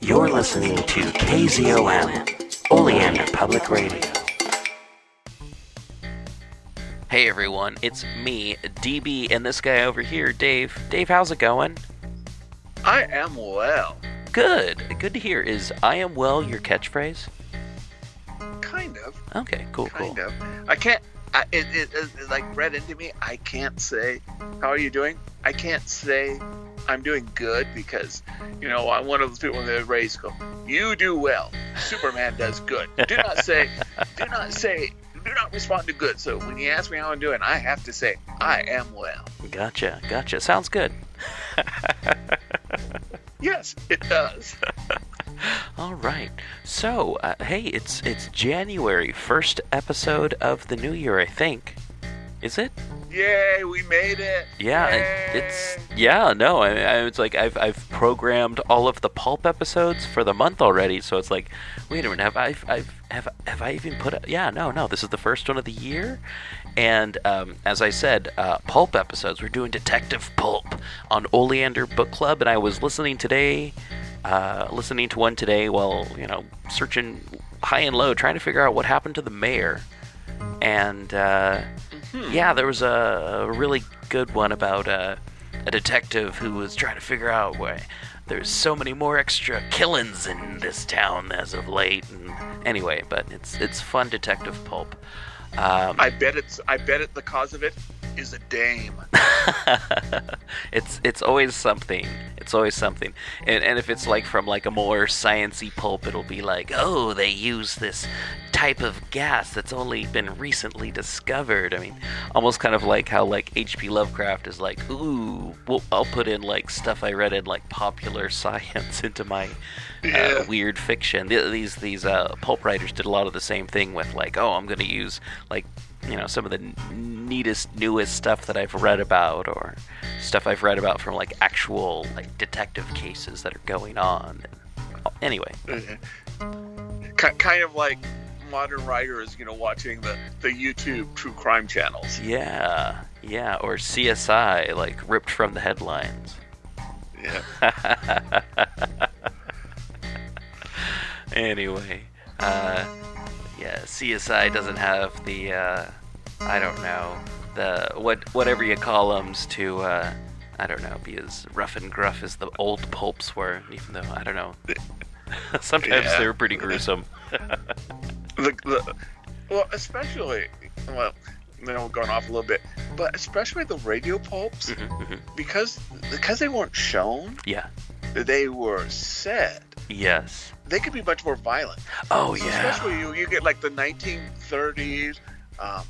You're listening to KZOM, Oleander Public Radio. Hey everyone, it's me, DB, and this guy over here, Dave. Dave, how's it going? I am well. Good. Good to hear. Is I am well your catchphrase? Kind of. Okay, cool, Kind cool. of. I can't. I, it, it, it, it, like read into me. I can't say, "How are you doing?" I can't say, "I'm doing good" because, you know, I'm one of those people that raise go, "You do well." Superman does good. Do not say. do not say. Do not respond to good. So when you ask me how I'm doing, I have to say, "I am well." Gotcha, gotcha. Sounds good. Yes, it does. All right. So, uh, hey, it's it's January, first episode of the new year, I think. Is it? Yay, we made it. Yeah, it- it's yeah. No, I, I it's like I've I've programmed all of the pulp episodes for the month already. So it's like, wait a minute, have I I've have have I even put? A, yeah, no, no. This is the first one of the year, and um, as I said, uh, pulp episodes. We're doing Detective Pulp on Oleander Book Club, and I was listening today, uh, listening to one today while you know searching high and low, trying to figure out what happened to the mayor, and. Uh, yeah, there was a, a really good one about uh, a detective who was trying to figure out why there's so many more extra killings in this town as of late. And anyway, but it's it's fun detective pulp. Um, I bet it's. I bet it. The cause of it is a dame. it's it's always something. It's always something. And and if it's like from like a more sciency pulp, it'll be like, oh, they use this type of gas that's only been recently discovered. I mean, almost kind of like how like H.P. Lovecraft is like, ooh, well, I'll put in like stuff I read in like popular science into my uh, weird fiction. These these uh, pulp writers did a lot of the same thing with like, oh, I'm going to use like you know some of the neatest, newest stuff that I've read about, or stuff I've read about from like actual like detective cases that are going on. And, anyway, Ki- kind of like modern writers, you know, watching the, the YouTube true crime channels. yeah, yeah, or CSI like ripped from the headlines. Yeah. anyway, uh, yeah, CSI doesn't have the uh, I don't know the what whatever you call them to uh, I don't know be as rough and gruff as the old pulps were. Even though I don't know, sometimes Yeah. they were pretty gruesome. The, the, well, especially, well, you know, we're going off a little bit, but especially the radio pulps, Mhm, mhm. because because they weren't shown, yeah. they were said. Yes. They could be much more violent. Oh yeah. Especially you, you get like the 1930s, um,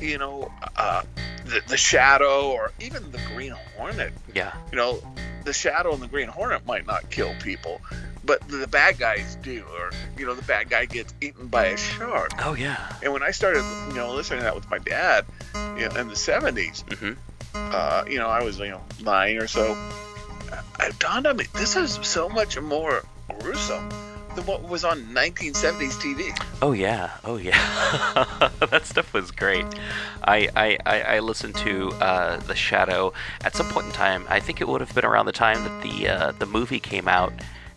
you know, uh, the, the Shadow or even the Green Hornet. Yeah. You know, the Shadow and the Green Hornet might not kill people, but the bad guys do. Or, you know, the bad guy gets eaten by a shark. Oh yeah. And when I started, you know, listening to that with my dad you know, in the 70s, Mhm. uh, you know, I was, you know, nine or so. It dawned on me, this is so much more gruesome than what was on 1970s TV. Oh yeah, oh yeah, that stuff was great. I I, I, I listened to uh, the Shadow at some point in time. I think it would have been around the time that the uh, the movie came out,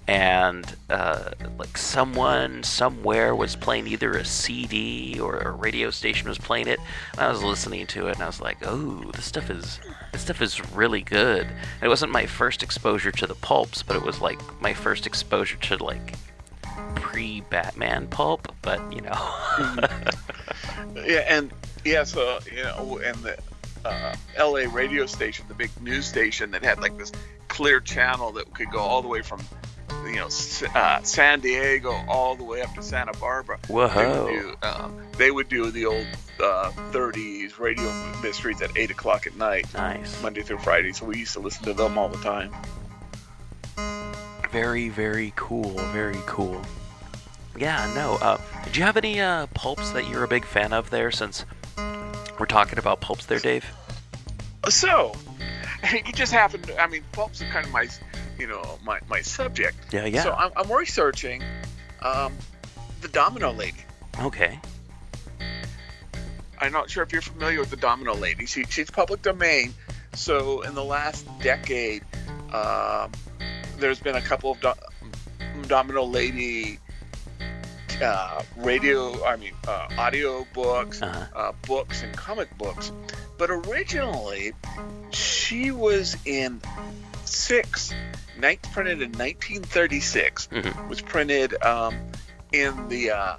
and uh, like someone somewhere was playing either a CD or a radio station was playing it. And I was listening to it, and I was like, oh, this stuff is this stuff is really good. It wasn't my first exposure to the pulps, but it was like my first exposure to like pre-Batman pulp, but you know. Yeah, and yeah, so you know, and the uh, L.A. radio station, the big news station that had like this clear channel that could go all the way from you know uh, San Diego all the way up to Santa Barbara. They would Whoa. do, um, they would do the old uh, 30s radio mysteries at eight o'clock at night, Nice. Monday through Friday. So we used to listen to them all the time. Very, very cool. Very cool. Yeah, no. Uh, did you have any uh, pulps that you're a big fan of there since we're talking about pulps there, Dave? So it just happened. I mean, pulps are kind of my, you know, my my subject. Yeah, yeah. So I'm, I'm researching um, the Domino Lady. okay. I'm not sure if you're familiar with the Domino Lady. She, she's public domain. So in the last decade, um, there's been a couple of do- Domino Lady uh, radio, I mean, uh, audio books, Uh-huh. uh, books, and comic books. But originally, she was in six, ninth printed in 1936. Mhm. Was printed um, in the, uh,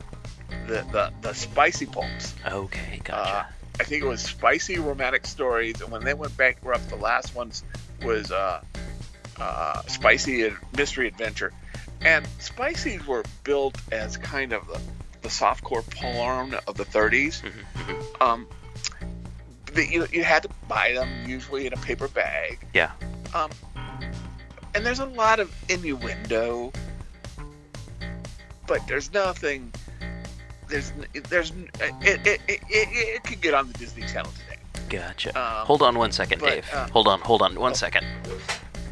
the the the spicy pulps. Okay, Uh, gotcha. I think it was Spicy Romantic Stories, and when they went bankrupt, the last ones was uh, uh, Spicy Mystery Adventure. And Spicy's were built as kind of the, the softcore porn of the 30s. Mhm, mhm. Um, the, you, you had to buy them usually in a paper bag. Yeah. Um, and there's a lot of innuendo, but there's nothing. There's there's it it, it, it, it could get on the Disney Channel today. Gotcha. Um, hold on one second, but, Dave. uh, hold on, hold on one oh. second.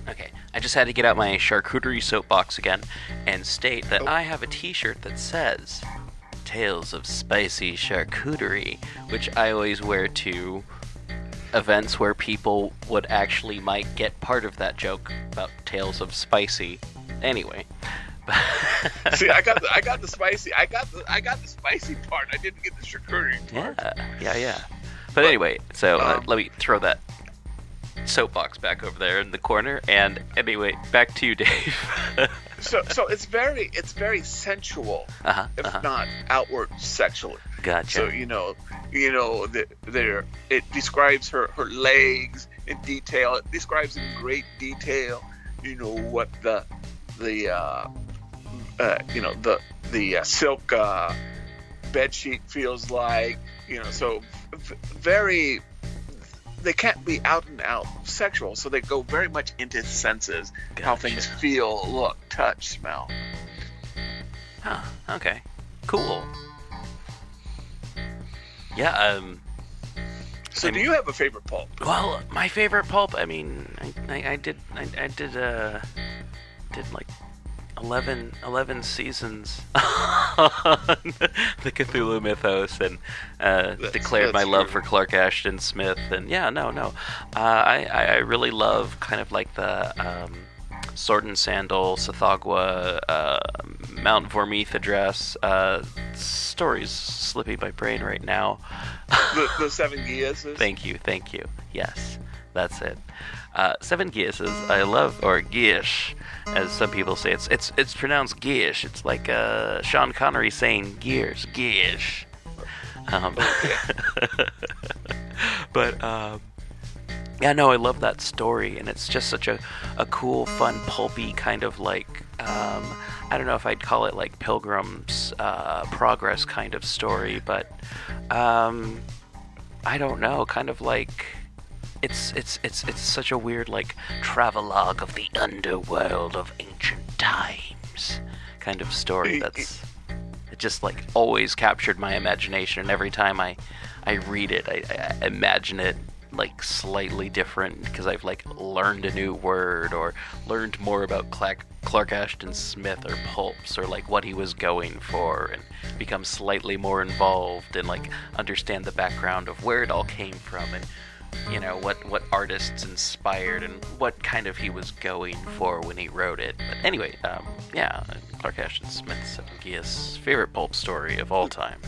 Okay, I just had to get out my charcuterie soapbox again and state that Oh. I have a T-shirt that says "Tales of Spicy Charcuterie," which I always wear to events where people would actually might get part of that joke about Tales of Spicy. Anyway. See, I got the, I got the spicy. I got the I got the spicy part. I didn't get the charcuterie part. Yeah, yeah, yeah. But anyway, so uh, Um, let me throw that soapbox back over there in the corner. And anyway, back to you, Dave. So so it's very it's very sensual, uh-huh, if uh-huh. not outward sexual. Gotcha. So you know, you know there it describes her her legs in detail. It describes in great detail. You know what the the uh, uh, you know the the uh, silk uh, bed sheet feels like. You know, so v- very. They can't be out and out sexual, so they go very much into senses, how things feel, look, touch, smell. Huh, okay. Cool. Yeah, um, So, I do mean- you have a favorite pulp? well, my favorite pulp, I mean, I, I, I did, I, I did, uh, did like 11, 11 seasons on the Cthulhu mythos and uh, That's- declared my that's love true. for Clark Ashton Smith. And yeah, no, no. Uh, I, I I really love kind of like the um, Sword and Sandal, Tsathoggua, uh, Mount Voormithadreth. Uh, stories slipping my brain right now. The, the Seven Geases? Thank you, thank you. Yes, that's it. Uh, seven Geases, I love, or Gish, as some people say. It's it's it's pronounced Gish. It's like uh, Sean Connery saying Gears, Gish. Um, but um, yeah, no, I love that story, and it's just such a, a cool, fun, pulpy kind of like um, I don't know if I'd call it like Pilgrim's uh, Progress kind of story, but um, I don't know, kind of like it's it's it's it's such a weird like travelogue of the underworld of ancient times kind of story. That's it just like always captured my imagination, and every time I I read it, I, I imagine it like slightly different because I've like learned a new word or learned more about Clark, Clark Ashton Smith or Pulps or like what he was going for and become slightly more involved and like understand the background of where it all came from and you know what what artists inspired and what kind of he was going for when he wrote it. But anyway, um, yeah, Clark Ashton Smith's favorite pulp story of all time.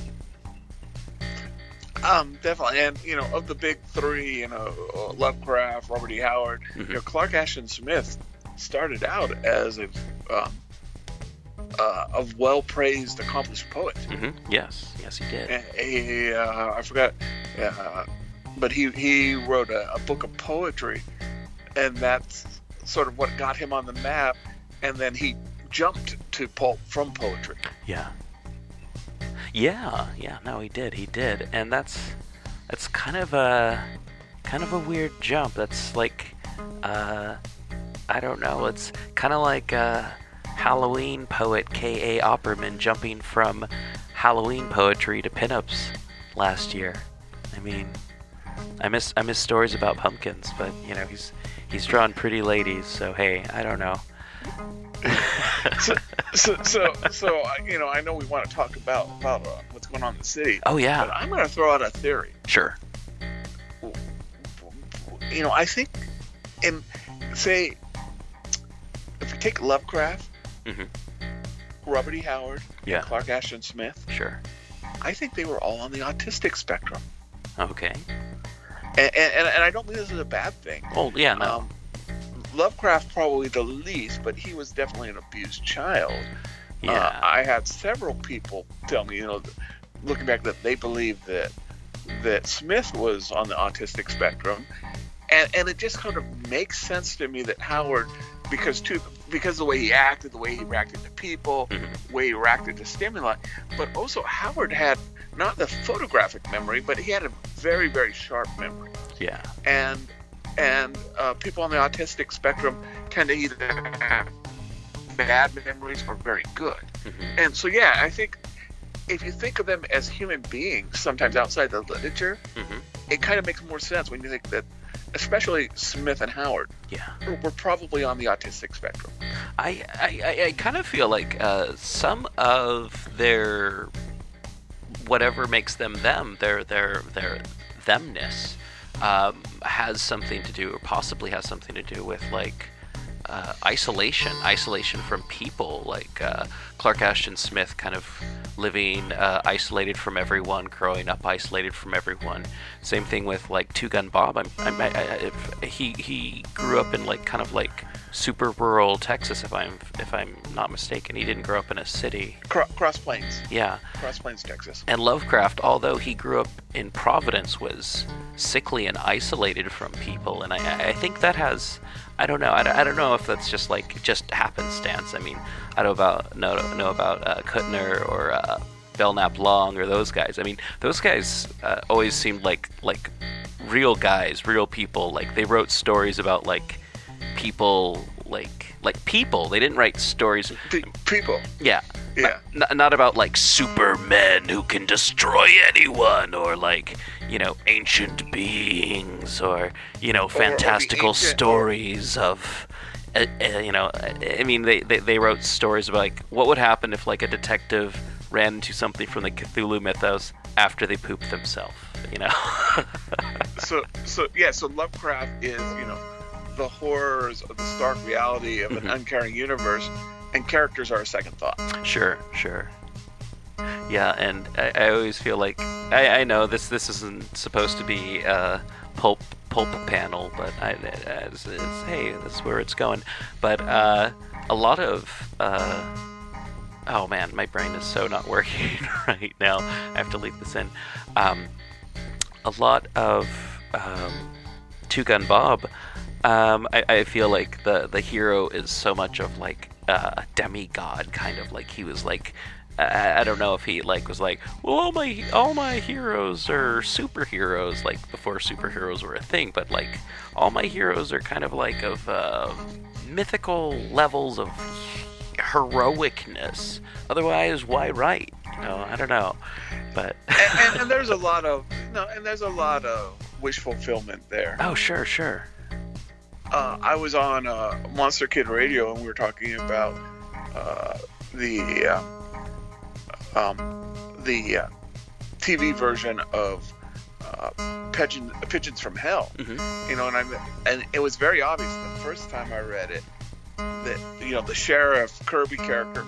Um, definitely. And, you know, of the big three, you know, uh, Lovecraft, Robert E. Howard, Mhm. you know, Clark Ashton Smith started out as a, um, uh, a well praised, accomplished poet. hmm Yes, yes, he did. And he, uh, I forgot, uh, but he, he wrote a, a book of poetry, and that's sort of what got him on the map. And then he jumped to pulp from poetry. Yeah. Yeah, yeah, no, he did, he did. And that's that's kind of a kind of a weird jump. That's like uh I don't know, it's kind of like uh Halloween poet K.A. Opperman jumping from Halloween poetry to pinups last year. I mean, I miss I miss stories about pumpkins, but you know, he's he's drawn pretty ladies, so hey, I don't know. so, so, so, so, you know, I know we want to talk about about uh, what's going on in the city. oh But yeah, I'm going to throw out a theory. sure. You know, I think, and say, if you take Lovecraft, Mhm. Robert E. Howard, Yeah. Clark Ashton Smith, Sure. I think they were all on the autistic spectrum. Okay. And, and, and I don't think this is a bad thing. Oh yeah, no. Um, Lovecraft probably the least, but he was definitely an abused child. yeah. Uh, I had several people tell me, you know, looking back, that they believe that that Smith was on the autistic spectrum, and and it just kind of makes sense to me that Howard, because to because the way he acted, the way he reacted to people, Mhm. the way he reacted to stimuli, but also Howard had not the photographic memory, but he had a very very sharp memory yeah. and and uh, people on the autistic spectrum tend to either have bad memories or very good. Mhm. And so, yeah, I think if you think of them as human beings, sometimes outside the literature, Mhm. it kind of makes more sense when you think that, especially Smith and Howard, Yeah. were- probably on the autistic spectrum. I, I, I- I kind of feel like uh, some of their whatever makes them them, their their their themness, um, has something to do, or possibly has something to do with like uh, isolation, isolation from people. Like uh, Clark Ashton Smith, kind of living uh, isolated from everyone, growing up isolated from everyone. Same thing with like Two Gun Bob. I'm, I'm, I, I, he he grew up in like kind of like super rural Texas, if I'm if I'm not mistaken. He didn't grow up in a city. Cro- Cross Plains, Yeah. Cross Plains, Texas. And Lovecraft, although he grew up in Providence, was sickly and isolated from people. And I, I think that has, I don't know, I, don't- I don't know if that's just like just happenstance. I mean, I don't about know know about uh, Kuttner or uh, Belknap Long or those guys. I mean, those guys uh, always seemed like like real guys, real people. Like they wrote stories about like people like like people. They didn't write stories. Pe- people, Yeah. yeah. Not, not about like supermen who can destroy anyone or like, you know, ancient beings or, you know, fantastical ancient- stories of. Uh, uh, you know, I mean, they, they, they wrote stories about like what would happen if like a detective ran into something from the Cthulhu mythos after they pooped themselves. You know, so so yeah so lovecraft is you know the horrors of the stark reality of an Mhm. uncaring universe and characters are a second thought Sure, sure. Yeah, and I, I always feel like I, I know this this isn't supposed to be a pulp pulp panel, but I, it's, it's, hey, that's where it's going. But uh, a lot of uh, oh man, my brain is so not working right now. I have to leave this in. Um, a lot of um, Two Gun Bob. Um, I, I feel like the the hero is so much of like uh, a demigod, kind of like he was like. I, I don't know if he like was like, well, all my all my heroes are superheroes, like before superheroes were a thing, but like all my heroes are kind of like of uh, mythical levels of heroicness. Otherwise, why write? You know, I don't know, but and, and, and there's a lot of no and there's a lot of wish fulfillment there oh, sure, sure, uh, i was on uh, monster kid radio and we were talking about uh, the uh, um, the uh, tv version of uh, pigeon, pigeons from hell. Hmm you know, and I'm and it was very obvious the first time I read it that you know the sheriff Kirby character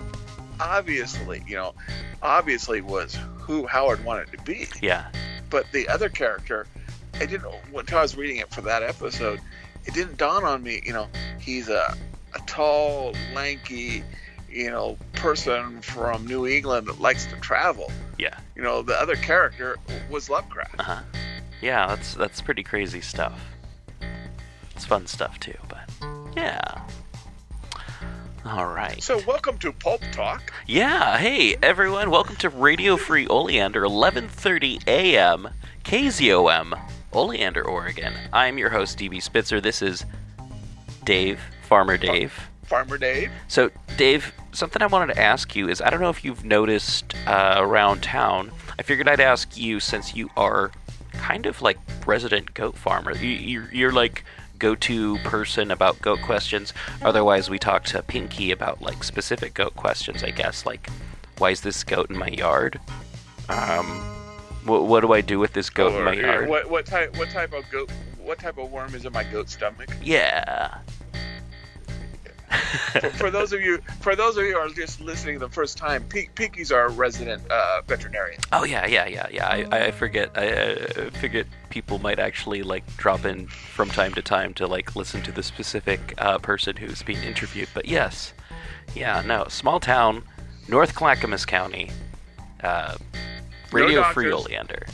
obviously you know obviously was who Howard wanted to be, yeah, but the other character, I didn't until I was reading it for that episode, it didn't dawn on me. You know, he's a a tall, lanky, you know, person from New England that likes to travel. yeah. You know, the other character was Lovecraft. Uh huh. Yeah, that's that's pretty crazy stuff. It's fun stuff too, but yeah. All right. So welcome to Pulp Talk. Yeah, hey everyone, welcome to Radio Free Oleander, 11:30 a.m. KZOM, Oleander, Oregon. I'm your host DB Spitzer. This is Dave, Farmer Dave. Farmer Dave. So, Dave, something I wanted to ask you is I don't know if you've noticed uh, around town. I figured I'd ask you since you are kind of like resident goat farmer. You, you're, you're like go-to person about goat questions. Otherwise, we talk to Pinky about like specific goat questions. I guess like, why is this goat in my yard? Um, what, what do I do with this goat in my Or, yard? What, what type? What type of goat? What type of worm is in my goat stomach? Yeah. for, for, those of you, for those of you who are just listening the first time, P- Pinky's our resident uh, veterinarian. Oh yeah, yeah, yeah, yeah. I, I forget. I, I forget people might actually like drop in from time to time to like listen to the specific uh, person who's being interviewed. But yes, yeah, no, small town, North Clackamas County, uh, Radio no Free Oleander.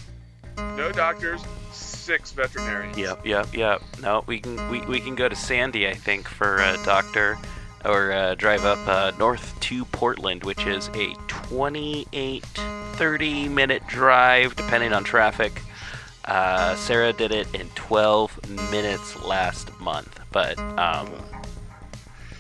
No doctors, six veterinarians. Yep, yep, yep. No, we can we, we can go to Sandy, I think, for a doctor, or uh, drive up uh, north to Portland, which is a 28, 30 minute drive, depending on traffic. Uh, Sarah did it in 12 minutes last month, but um,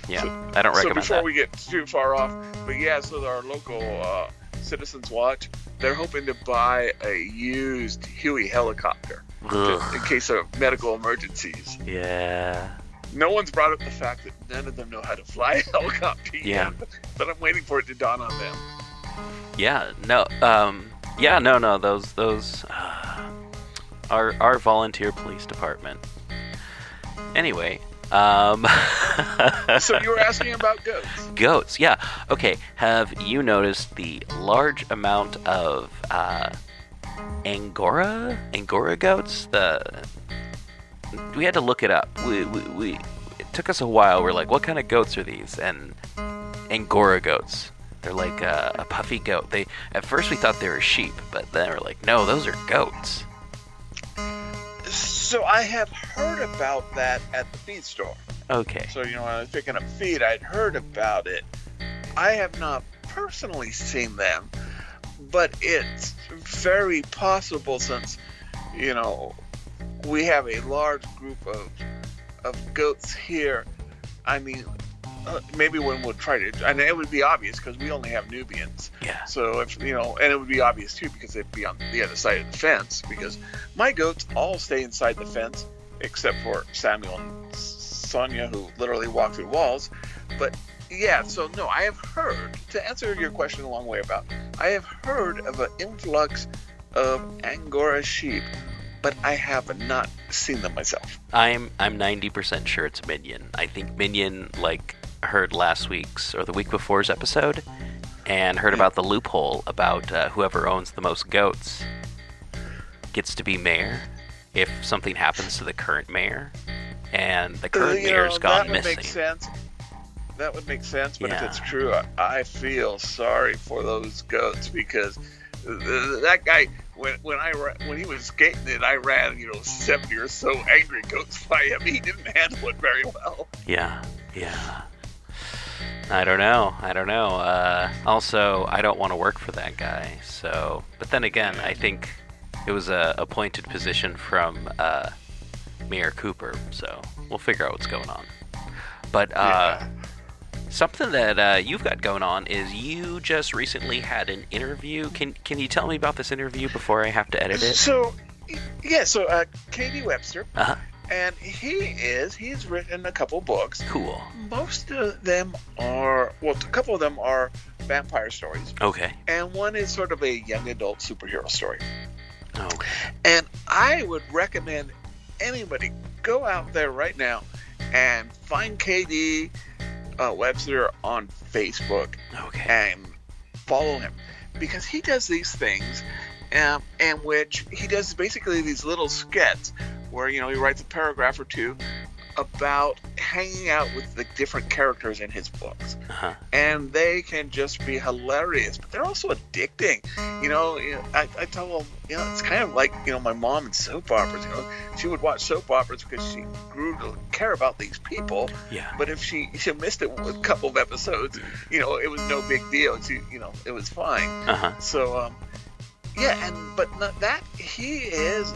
yeah, so, I don't recommend So before that. we get too far off, but yeah, so our local uh, Citizens Watch, they're hoping to buy a used Huey helicopter in case of medical emergencies. Yeah. No one's brought up the fact that none of them know how to fly a helicopter yeah. but I'm waiting for it to dawn on them. Yeah, no, um, yeah, no, no, those, those, uh, our, our volunteer police department. Anyway, um, so you were asking about goats. Goats, yeah. Okay, have you noticed the large amount of uh, Angora Angora goats? The we had to look it up. We, we, we it took us a while. We're like, what kind of goats are these? And Angora goats. They're like a, a puffy goat. They at first we thought they were sheep, but then we're like, no, those are goats. So I have heard about that at the feed store. Okay. So you know, when I was picking up feed, I'd heard about it. I have not personally seen them, but it's very possible since you know we have a large group of of goats here. I mean, uh, maybe we'll try to, and it would be obvious because we only have Nubians. Yeah. So if you know, and it would be obvious too because they'd be on the other side of the fence. Because my goats all stay inside the fence except for Samuel and Sonia, who literally walk through walls. But yeah, so no, I have heard to answer your question a long way about. I have heard of an influx of Angora sheep but I have not seen them myself. I'm I'm 90% sure it's Minion. I think Minion like heard last week's or the week before's episode and heard about the loophole about uh, whoever owns the most goats gets to be mayor if something happens to the current mayor and the current you mayor's know, gone that would missing. Make sense. That would make sense, but Yeah. if it's true, I, I feel sorry for those goats because that guy when when I when he was skating it, I ran you know seventy or so angry goats by him. He didn't handle it very well. Yeah, yeah. I don't know. I don't know. Uh, also, I don't want to work for that guy. So, but then again, I think it was a appointed position from uh, Mayor Cooper. So we'll figure out what's going on. But uh, Yeah. something that uh, you've got going on is you just recently had an interview. Can Can you tell me about this interview before I have to edit it? So yeah, so uh, KD Webster, Uh huh. And he is he's written a couple books. Cool. Most of them are well, a couple of them are vampire stories, Okay. and one is sort of a young adult superhero story. Okay. And I would recommend anybody go out there right now and find KD uh, Webster on Facebook Okay. and follow him because he does these things um, in which he does basically these little skits where you know he writes a paragraph or two about hanging out with the different characters in his books Uh huh. and they can just be hilarious, but they're also addicting. You know, you know, I, I tell them, you know, it's kind of like you know my mom and soap operas. You know, she would watch soap operas because she grew to care about these people. Yeah. But if she she missed it a couple of episodes, you know, it was no big deal. She, you know, it was fine. Uh huh. So, um, yeah, and but not that he is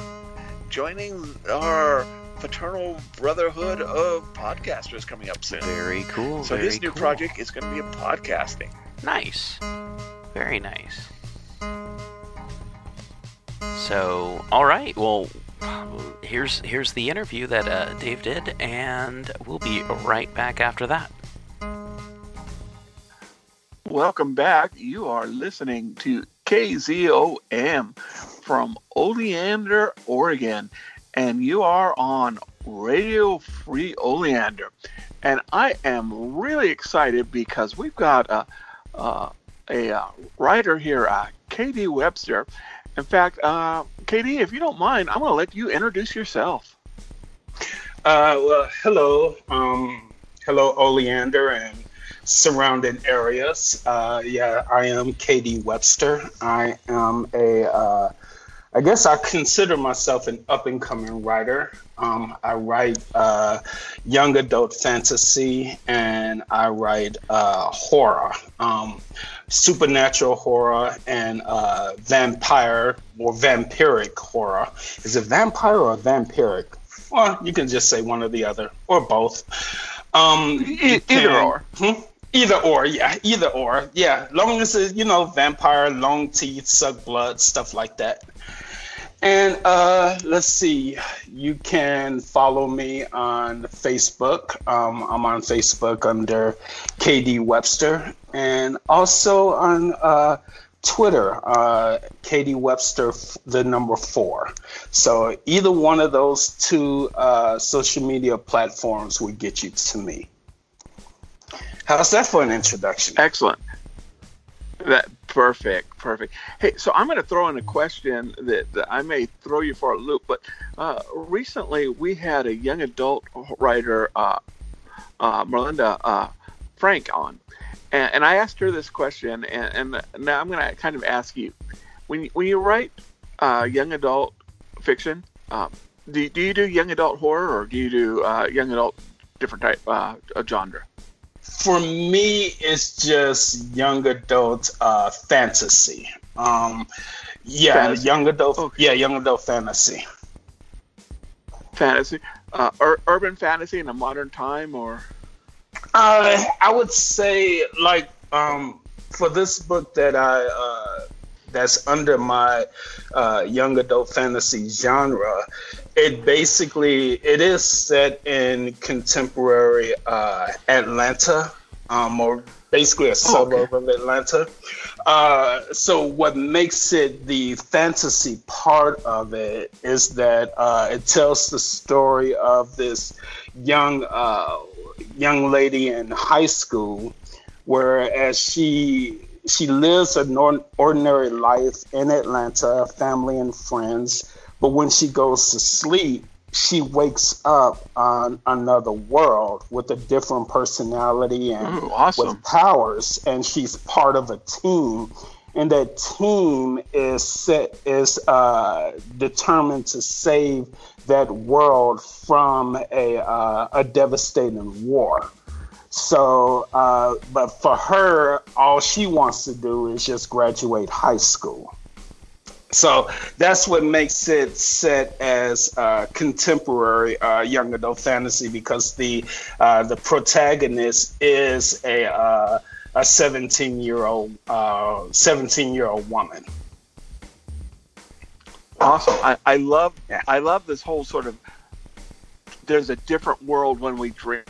joining our fraternal brotherhood of podcasters coming up soon. Very cool. So very his new cool. project is going to be a podcasting. Nice. Very nice. So, all right. Well, here's here's the interview that uh, Dave did, and we'll be right back after that. Welcome back. You are listening to KZOM from Oleander, Oregon, and you are on Radio Free Oleander. And I am really excited because we've got a, a uh, writer here, uh, KD Webster. In fact, uh, KD, if you don't mind, I'm going to let you introduce yourself. Uh, well, hello. Um, hello, Oleander and surrounding areas. Uh, yeah, I am KD Webster. I am a uh, I guess I consider myself an up and coming writer. Um, I write uh, young adult fantasy and I write uh, horror, um, supernatural horror, and uh, vampire or vampiric horror. Is it vampire or vampiric? Or you can just say one or the other, or both. Um, either can, or. Hmm? Either or, yeah, either or, yeah. Long as it's you know vampire, long teeth, suck blood, stuff like that. And uh, let's see, you can follow me on Facebook. Um, I'm on Facebook under KD Webster, and also on uh, Twitter, uh, KD Webster, the number four. So either one of those two uh, social media platforms would get you to me. How's that for an introduction? Excellent. That perfect, perfect. Hey, so I'm going to throw in a question that, that, I may throw you for a loop, but uh, recently we had a young adult writer, uh, uh, Melinda uh, Frank, on, and, and, I asked her this question, and, and now I'm going to kind of ask you: when when you write uh, young adult fiction, um, do, do you do young adult horror or do you do uh, young adult different type genre? For me, it's just young adult uh, fantasy. Um, yeah, fantasy. young adult. Okay. Yeah, young adult fantasy. Fantasy, uh, ur- urban fantasy in a modern time, or uh, I would say like um, for this book that I uh, that's under my uh, young adult fantasy genre. It basically it is set in contemporary uh, Atlanta, um, or basically a suburb okay. of Atlanta. Uh, so what makes it the fantasy part of it is that uh, it tells the story of this young uh, young lady in high school, whereas she she lives an ordinary life in Atlanta, family and friends. But when she goes to sleep, she wakes up on another world with a different personality and Ooh, awesome. with powers, and she's part of a team. And that team is set, is uh, determined to save that world from a uh, a devastating war. So, uh, but for her, all she wants to do is just graduate high school. So that's what makes it set as uh, contemporary uh, young adult fantasy because the uh, the protagonist is a uh, a seventeen year old uh, seventeen year old woman. Awesome! I, I love yeah. I love this whole sort of. There's a different world when we dream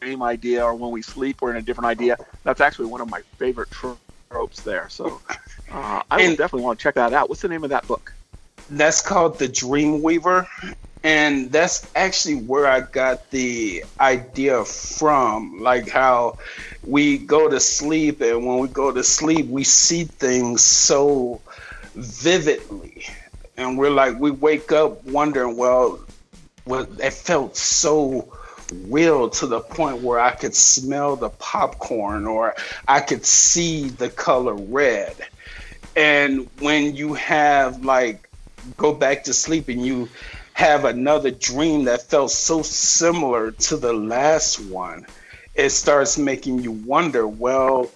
dream idea or when we sleep we're in a different idea. That's actually one of my favorite tropes there. So uh, I and definitely want to check that out. What's the name of that book? That's called The Dream Weaver. And that's actually where I got the idea from. Like how we go to sleep, and when we go to sleep, we see things so vividly. And we're like, we wake up wondering, well, well, it felt so real to the point where I could smell the popcorn or I could see the color red. And when you have like go back to sleep and you have another dream that felt so similar to the last one, it starts making you wonder, well,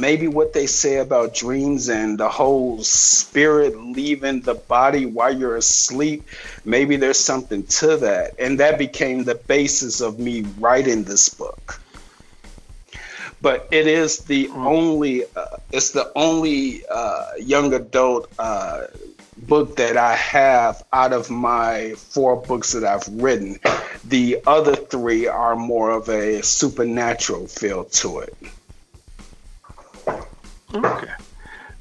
maybe what they say about dreams and the whole spirit leaving the body while you're asleep, maybe there's something to that. And that became the basis of me writing this book. But it is the mm. only, uh, it's the only uh, young adult uh, book that I have out of my four books that I've written. The other three are more of a supernatural feel to it. Okay.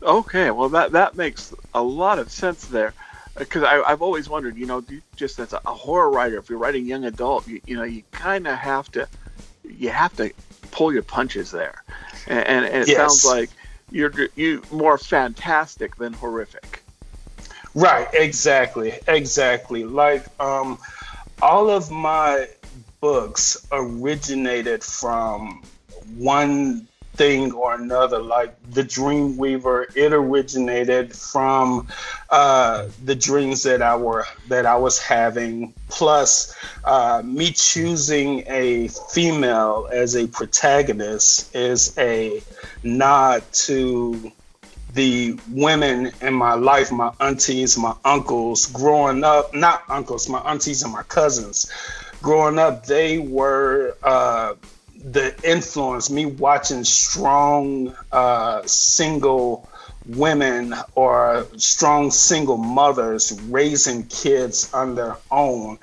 Okay. Well, that that makes a lot of sense there. because I've always wondered, you know, just as a, horror writer, if you're writing young adult, you, you know, you kind of have to, you have to pull your punches there, and, and, and it yes. sounds like you're you more fantastic than horrific. Right, exactly, exactly. Like um, all of my books originated from one thing or another. Like the Dreamweaver, it originated from uh, the dreams that I were that I was having. Plus, uh, me choosing a female as a protagonist is a nod to the women in my life, my aunties, my uncles, growing up, not uncles, my aunties and my cousins. Growing up, they were uh, the influence, me watching strong uh, single women or strong single mothers raising kids on their own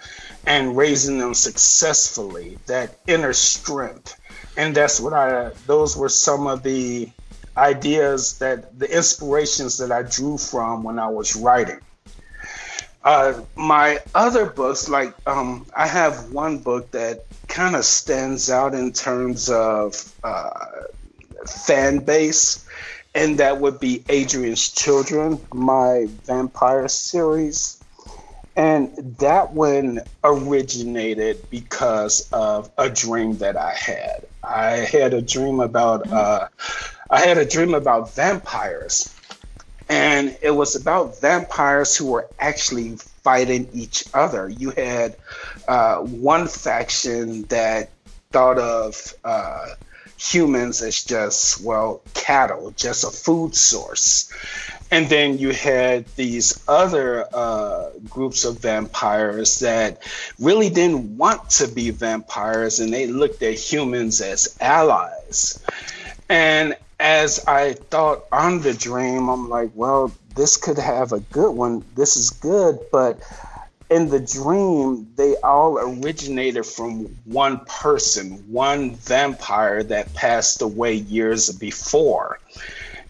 and raising them successfully, that inner strength. And that's what I, those were some of the ideas that the inspirations that I drew from when I was writing. Uh, my other books, like um, I have one book that kind of stands out in terms of uh, fan base, and that would be Adrian's Children, my vampire series. And that one originated because of a dream that I had. I had a dream about uh, I had a dream about vampires and it was about vampires who were actually fighting each other. You had uh, one faction that thought of uh, humans as just, well, cattle, just a food source. And then you had these other uh, groups of vampires that really didn't want to be vampires and they looked at humans as allies. And as I thought on the dream, I'm like, well, this could have a good one. This is good, but in the dream, they all originated from one person, one vampire that passed away years before.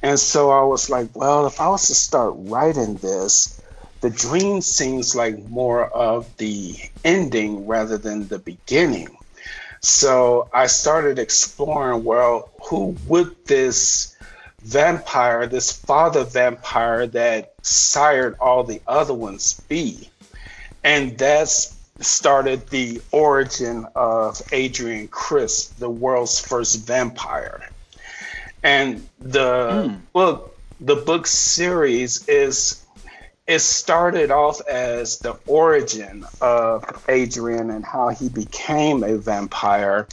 And so I was like, well, if I was to start writing this, the dream seems like more of the ending rather than the beginning. So I started exploring well, who would this vampire, this father vampire that sired all the other ones be? And that's started the origin of Adrian Crisp, the world's first vampire. And the mm. book, the book series is it started off as the origin of Adrian and how he became a vampire,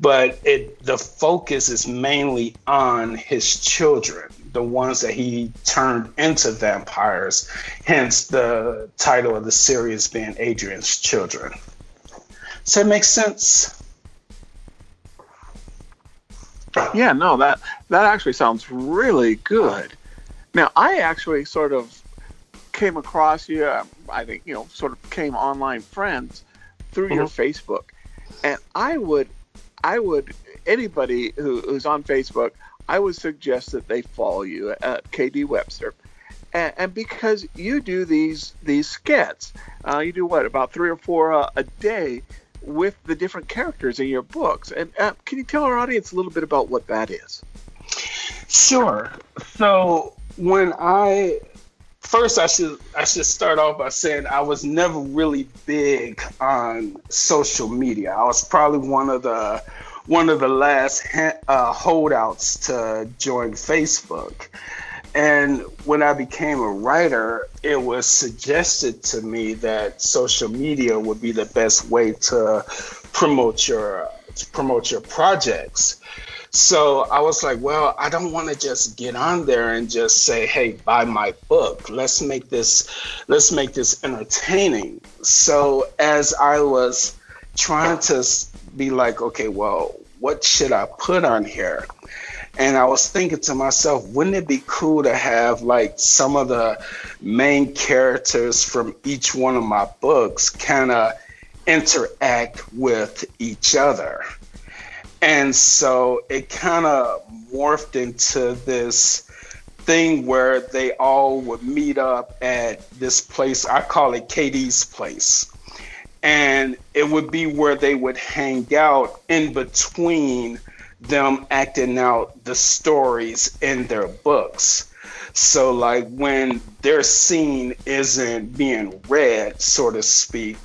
but it the focus is mainly on his children, the ones that he turned into vampires. Hence the title of the series being Adrian's Children. Does that make sense? Yeah, no, that that actually sounds really good. Now, I actually sort of came across you. Um, I think you know, sort of came online friends through mm-hmm. your Facebook, and I would, I would anybody who, who's on Facebook, I would suggest that they follow you at KD Webster, and, and because you do these these skits, uh, you do what about three or four uh, a day with the different characters in your books, and uh, can you tell our audience a little bit about what that is? Sure. So when I first I should I should start off by saying I was never really big on social media. I was probably one of the one of the last uh, holdouts to join Facebook. And when I became a writer, it was suggested to me that social media would be the best way to promote your to promote your projects. So I was like, well, I don't want to just get on there and just say, hey, buy my book. Let's make this let's make this entertaining. So as I was trying to be like, okay, well, what should I put on here? And I was thinking to myself, wouldn't it be cool to have like some of the main characters from each one of my books kind of interact with each other? And so it kind of morphed into this thing where they all would meet up at this place. I call it KD's place. And it would be where they would hang out in between them acting out the stories in their books. So, like when their scene isn't being read, so to speak,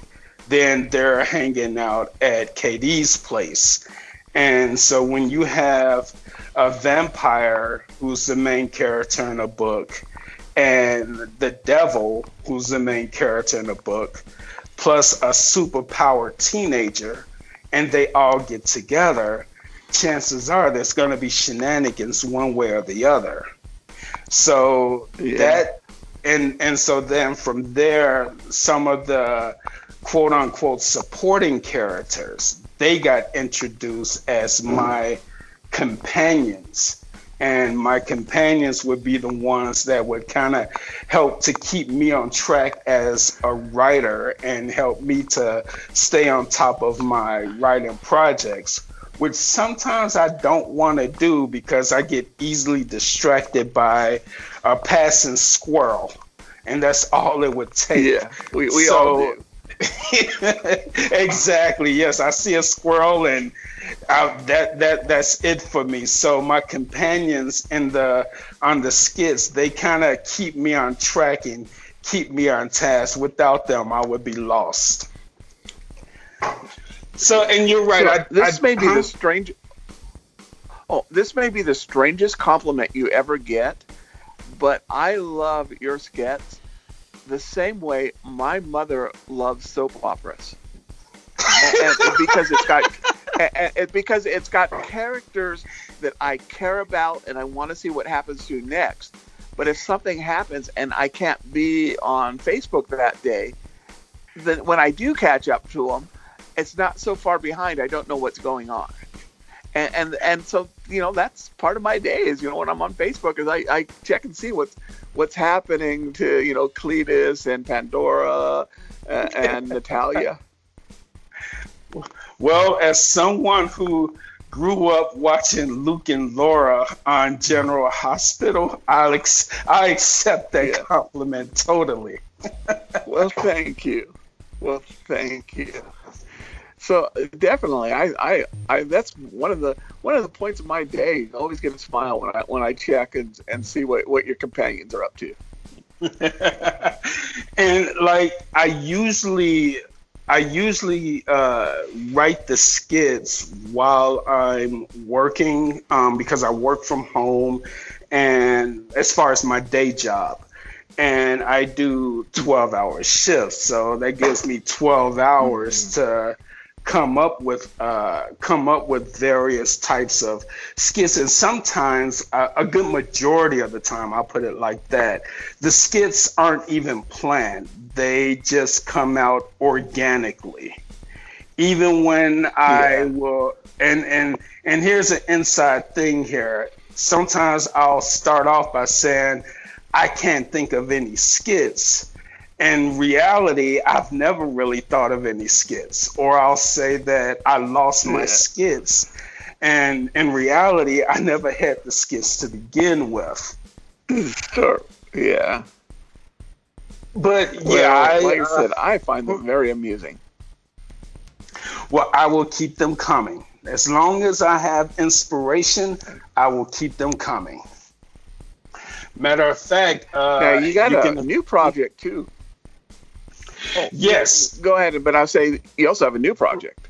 then they're hanging out at KD's place. And so when you have a vampire who's the main character in a book and the devil who's the main character in a book, plus a superpowered teenager, and they all get together, chances are there's going to be shenanigans one way or the other. So yeah. that and and so then from there, some of the quote unquote supporting characters they got introduced as mm-hmm. my companions and my companions would be the ones that would kind of help to keep me on track as a writer and help me to stay on top of my writing projects which sometimes I don't want to do because I get easily distracted by a passing squirrel, and that's all it would take. Yeah, we, we so, all do. exactly. Yes, I see a squirrel, and I, that that that's it for me. So my companions in the on the skits, they kind of keep me on track and keep me on task. Without them, I would be lost. So, and you're right. So I, this I, may be the strange. Oh, this may be the strangest compliment you ever get, but I love your skits the same way my mother loves soap operas, and, and because it's got and, and because it's got characters that I care about and I want to see what happens to next. But if something happens and I can't be on Facebook that day, then when I do catch up to them, it's not so far behind. I don't know what's going on. And, and and so you know that's part of my day is you know when I'm on Facebook is I, I check and see what's what's happening to you know Cletus and Pandora uh, and Natalia. Well, as someone who grew up watching Luke and Laura on General Hospital, I ex- I accept that yeah. compliment totally. well, thank you. Well, thank you. So definitely, I, I, I, that's one of the one of the points of my day. I always get a smile when I when I check and and see what what your companions are up to. and like I usually I usually uh, write the skits while I'm working um, because I work from home, and as far as my day job, and I do 12 hour shifts, so that gives me 12 hours mm-hmm. to come up with uh, come up with various types of skits, and sometimes uh, a good majority of the time, I'll put it like that, the skits aren't even planned; they just come out organically. Even when I will, and and and here's an inside thing here. Sometimes I'll start off by saying, I can't think of any skits in reality, I've never really thought of any skits, or I'll say that I lost my yeah. skits. And in reality, I never had the skits to begin with. Sure. Yeah. But yeah, well, I, like I said, I find them very amusing. Well, I will keep them coming. As long as I have inspiration, I will keep them coming. Matter of fact, uh, now you got you a can, new project too. Oh, yes. Go ahead, but I'll say you also have a new project.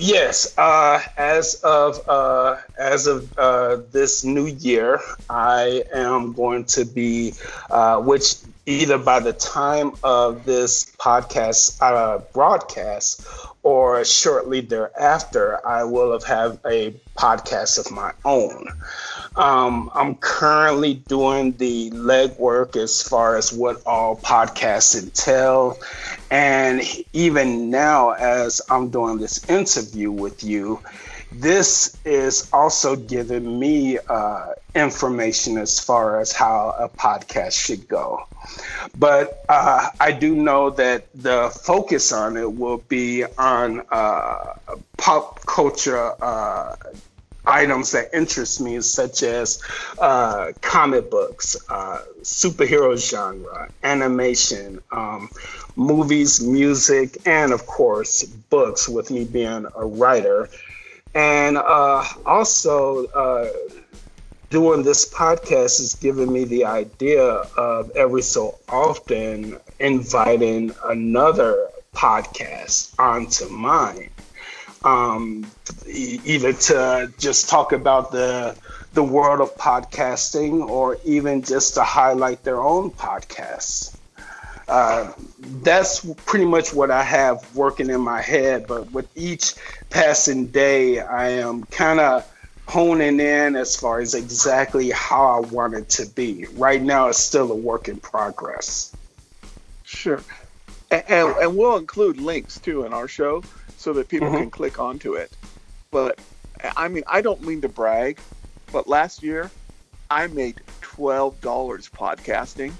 Yes, uh, as of uh, as of uh, this new year, I am going to be, uh, which either by the time of this podcast uh, broadcast or shortly thereafter, I will have had a podcast of my own. Um, I'm currently doing the legwork as far as what all podcasts entail. And even now, as I'm doing this interview with you, this is also giving me uh, information as far as how a podcast should go. But uh, I do know that the focus on it will be on uh, pop culture uh, items that interest me, such as uh, comic books, uh, superhero genre, animation, um, movies, music, and of course, books, with me being a writer. And uh, also, doing this podcast has given me the idea of every so often inviting another podcast onto mine um, either to just talk about the the world of podcasting or even just to highlight their own podcasts. Uh, that's pretty much what I have working in my head. But with each passing day, I am kind of honing in as far as exactly how I want it to be. Right now, it's still a work in progress. Sure. And, and, and we'll include links too in our show so that people mm-hmm. can click onto it. But I mean, I don't mean to brag, but last year I made twelve dollars podcasting.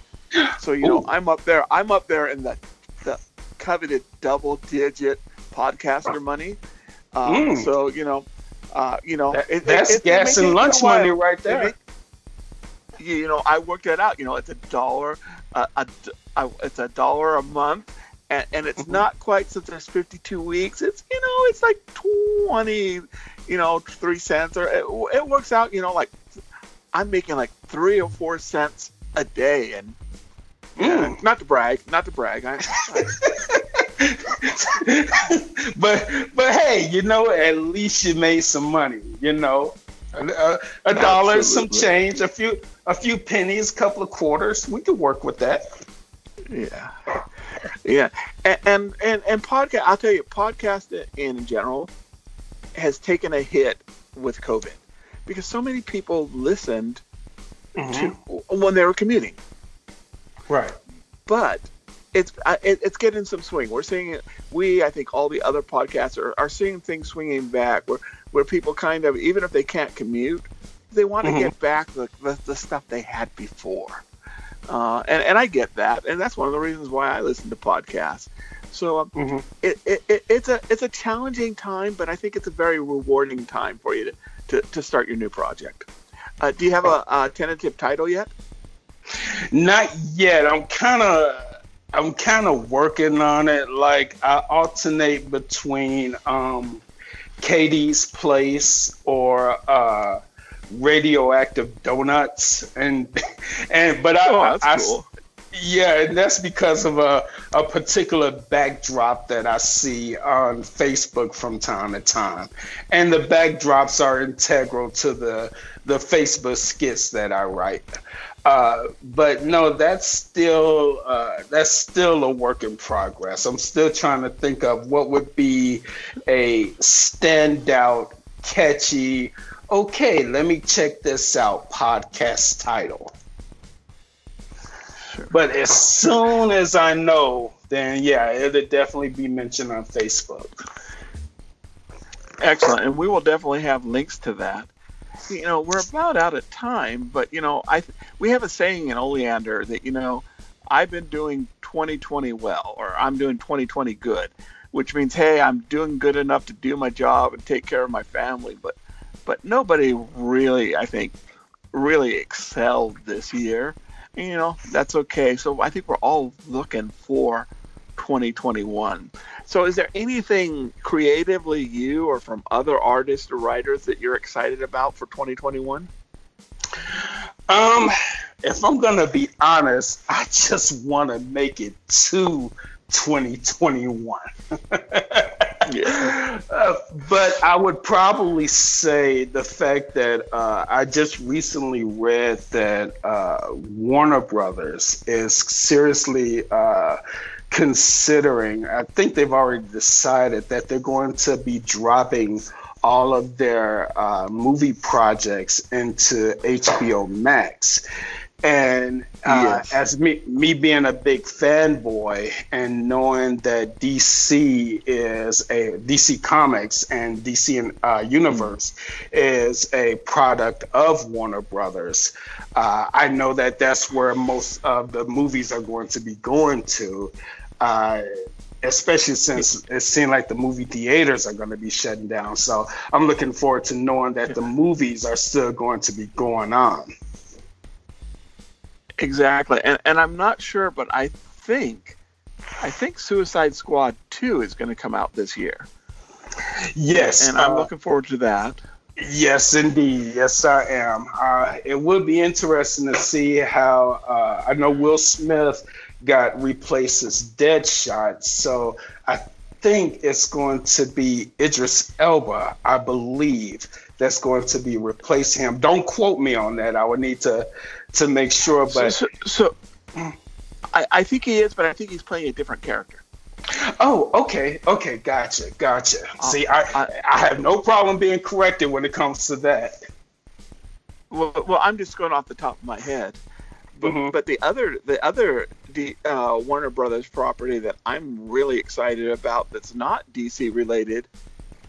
So you know, I'm up there. I'm up there in the the coveted double digit podcaster money. Um, mm. So you know, uh, you know, that, it, that's it, gas it and lunch money right there. Make, you know, I worked that out. You know, it's a dollar, uh, a, a, it's a dollar a month and, and it's mm-hmm. not quite since there's 52 weeks. It's you know it's like 20, you know, three cents or it, it works out. You know, like I'm making like three or four cents a day, and mm. not to brag, not to brag. I, I but but hey, you know, at least you made some money. You know, a, a dollar, some change, a few a few pennies, a couple of quarters. We could work with that. Yeah yeah, and, and and and podcast. I'll tell you, podcast in general has taken a hit with COVID because so many people listened mm-hmm. to when they were commuting. Right. But it's it, it's getting some swing. We're seeing it. We, I think, all the other podcasts are, are seeing things swinging back, where where people kind of, even if they can't commute, they want to mm-hmm. get back the, the the stuff they had before. Uh, and, and I get that, and that's one of the reasons why I listen to podcasts. So um, mm-hmm. it, it, it, it's a it's a challenging time, but I think it's a very rewarding time for you to, to, to start your new project. Uh, do you have a, a, tentative title yet? Not yet. I'm kind of I'm kind of working on it. Like I alternate between um, KD's Place or uh, radioactive donuts and and but I, oh, I, cool. yeah, and that's because of a a particular backdrop that I see on Facebook from time to time, and the backdrops are integral to the the Facebook skits that I write. Uh, but no, that's still uh, that's still a work in progress. I'm still trying to think of what would be a standout, catchy okay, let me check this out podcast title. But as soon as I know, then yeah, it'll definitely be mentioned on Facebook. Excellent. And we will definitely have links to that. You know, we're about out of time, but you know, I we have a saying in Oleander that you know, I've been doing 2020 well, or I'm doing 2020 good, which means hey, I'm doing good enough to do my job and take care of my family, but but nobody really, I think, really excelled this year. And, you know, that's okay. So I think we're all looking for 2021. So is there anything creatively you or from other artists or writers that you're excited about for 2021? Um, if I'm gonna be honest, I just want to make it to 2021. yeah. Uh, but I would probably say the fact that uh, I just recently read that uh, Warner Brothers is seriously uh, considering, I think they've already decided that they're going to be dropping all of their uh, movie projects into HBO Max. And uh, yes. as me, me being a big fanboy and knowing that DC is a DC Comics and DC uh, Universe mm. is a product of Warner Brothers, uh, I know that that's where most of the movies are going to be going to. Uh, especially since it seems like the movie theaters are going to be shutting down. So I'm looking forward to knowing that the movies are still going to be going on. Exactly, and and I'm not sure, but I think I think Suicide Squad two is going to come out this year. Yes, and I'm uh, looking forward to that. Yes, indeed. Yes, I am. Uh, it would be interesting to see how. Uh, I know Will Smith got replaced as Deadshot, so I think it's going to be Idris Elba, I believe, that's going to be replacing him. Don't quote me on that. I would need to to make sure, but so, so, so I, I think he is, but I think he's playing a different character. Oh, okay, okay, gotcha, gotcha. Uh, See, I, I, I have no problem being corrected when it comes to that. Well, well, I'm just going off the top of my head, but, mm-hmm. but the other the other the uh, Warner Brothers property that I'm really excited about that's not DC related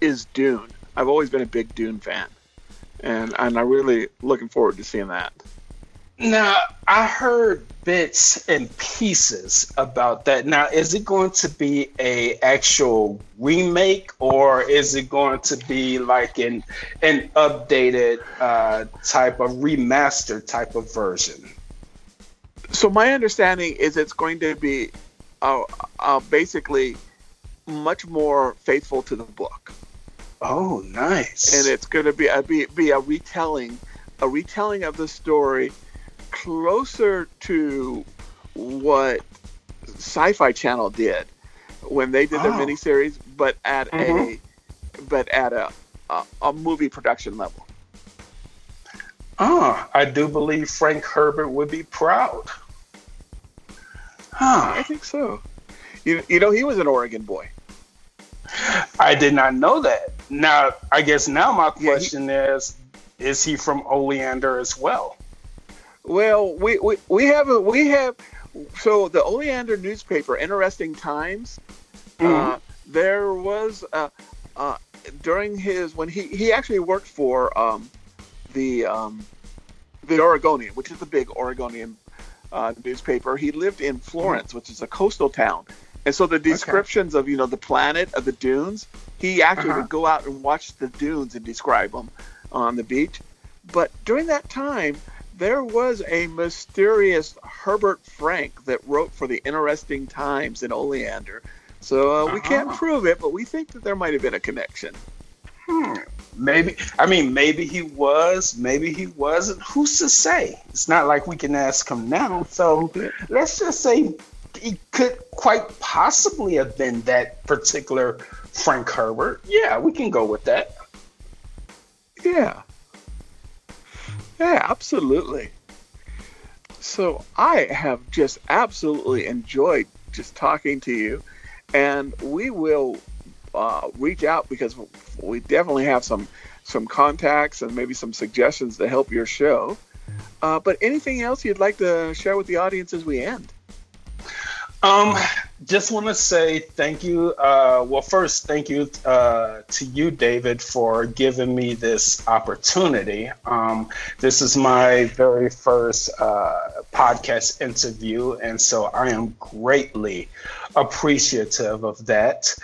is Dune. I've always been a big Dune fan, and and I'm really looking forward to seeing that. Now, I heard bits and pieces about that. Now, is it going to be a actual remake, or is it going to be like an an updated uh, type of remastered type of version? So my understanding is it's going to be uh, uh, basically much more faithful to the book. Oh, nice! And it's going to be a, be, be a retelling, a retelling of the story closer to what Sci-Fi Channel did when they did oh. their miniseries, but at mm-hmm. a but at a, a, a movie production level. Oh, I do believe Frank Herbert would be proud. Huh. I think so. You, you know, he was an Oregon boy. I did not know that. Now, I guess now my question yeah, he, is, is he from Oleander as well? Well, we, we, we have a, we have so the Oleander newspaper, Interesting Times. Uh, mm-hmm. Uh, there was uh, uh, during his when he he actually worked for um, the um, the Oregonian, which is the big Oregonian uh, newspaper. He lived in Florence, which is a coastal town, and so the descriptions okay. of you know the planet of the dunes, he actually uh-huh. would go out and watch the dunes and describe them on the beach. But during that time, there was a mysterious Herbert Frank that wrote for the Interesting Times in Oleander. So uh, we uh-huh. can't prove it, but we think that there might have been a connection. Hmm. Maybe. I mean, maybe he was. Maybe he wasn't. Who's to say? It's not like we can ask him now. So let's just say he could quite possibly have been that particular Frank Herbert. Yeah, we can go with that. Yeah. Yeah, absolutely. So I have just absolutely enjoyed just talking to you, and we will uh, reach out because we definitely have some some contacts and maybe some suggestions to help your show. Uh, but anything else you'd like to share with the audience as we end? Um, just want to say thank you. Uh, well, first, thank you uh, to you, David, for giving me this opportunity. Um, this is my very first uh, podcast interview, and so I am greatly appreciative of that.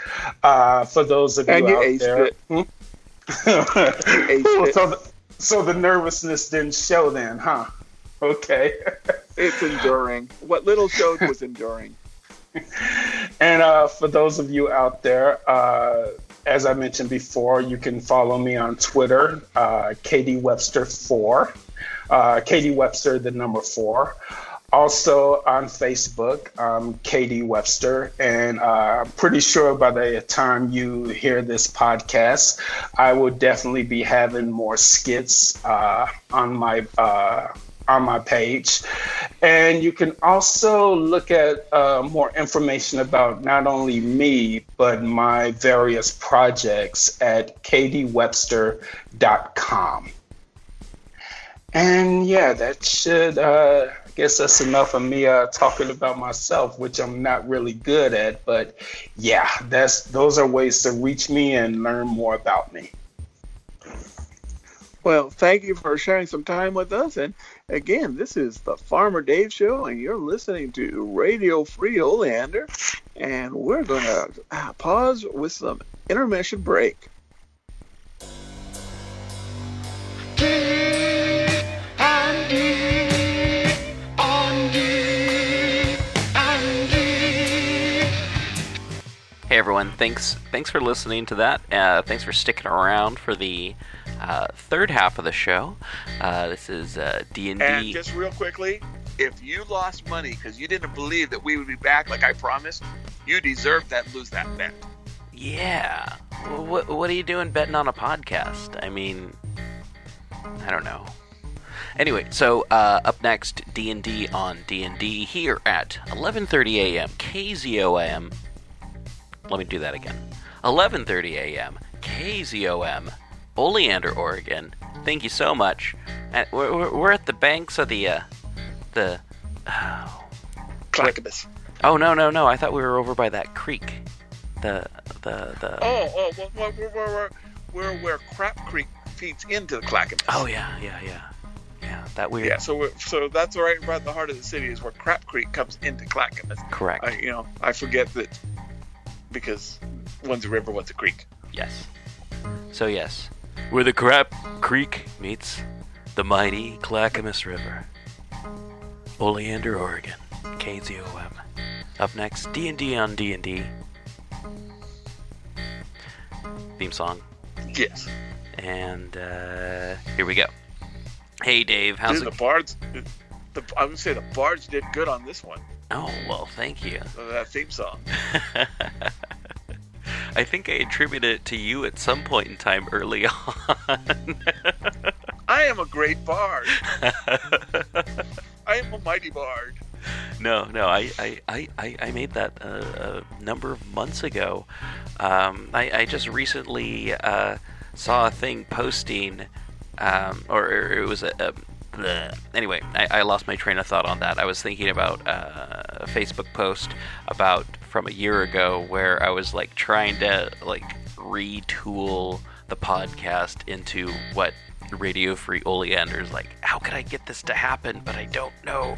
Uh, for those of you, you out there, hmm? so, the, so the nervousness didn't show then, huh? Okay. it's enduring. What little showed was enduring. And uh, for those of you out there, uh, as I mentioned before, you can follow me on Twitter, uh, KD Webster four, uh, KD Webster the number four. Also on Facebook, um, KD Webster, and uh, I'm pretty sure by the time you hear this podcast, I will definitely be having more skits uh, on my uh, on my page. And you can also look at uh, more information about not only me, but my various projects at kdwebster.com. And yeah, that should, uh, I guess that's enough of me uh, talking about myself, which I'm not really good at. But yeah, that's those are ways to reach me and learn more about me. Well, thank you for sharing some time with us. And again, this is the Farmer Dave Show, and you're listening to Radio Free Oleander. And we're going to uh, pause with some intermission break. Hey everyone, thanks thanks for listening to that. Uh, thanks for sticking around for the uh, third half of the show. Uh, this is uh, D and D. And just real quickly, if you lost money because you didn't believe that we would be back like I promised, you deserve that lose that bet. Yeah. What what are you doing betting on a podcast? I mean, I don't know. Anyway, so uh, up next, D and D on D and D here at 11:30 a.m. KZOM. Let me do that again. 11:30 a.m. KZOM, Oleander, Oregon. Thank you so much. And we're, we're, at the banks of the uh, the. Oh. Clackamas. oh no no no! I thought we were over by that creek. The the the. Oh, oh, well, well, we're, we're, we're, we're where Crap Creek feeds into the Clackamas. Oh yeah yeah yeah yeah. That weird. Yeah, so we're, so that's right about the heart of the city is where Crap Creek comes into Clackamas. Correct. I, you know, I forget that because one's a river, one's a creek. Yes. So yes, where the Crap Creek meets the mighty Clackamas River. Oleander, Oregon. KZOM. Up next, D&D on D&D. Theme song. Yes. And uh, here we go. Hey Dave, how's Dude, it? the bards. The, I would say the bards did good on this one. Oh well, thank you. uh, That theme song. I think I attributed it to you at some point in time early on. I am a great bard. I am a mighty bard. no, no, I, I, I, I- made that uh, a number of months ago. Um, I, I just recently uh, saw a thing posting, um, or, or it was a. a bleh. Anyway, I, I lost my train of thought on that. I was thinking about uh, a Facebook post about from a year ago where I was like trying to like retool the podcast into what Radio Free Oleander's like. How could I get this to happen? But I don't know.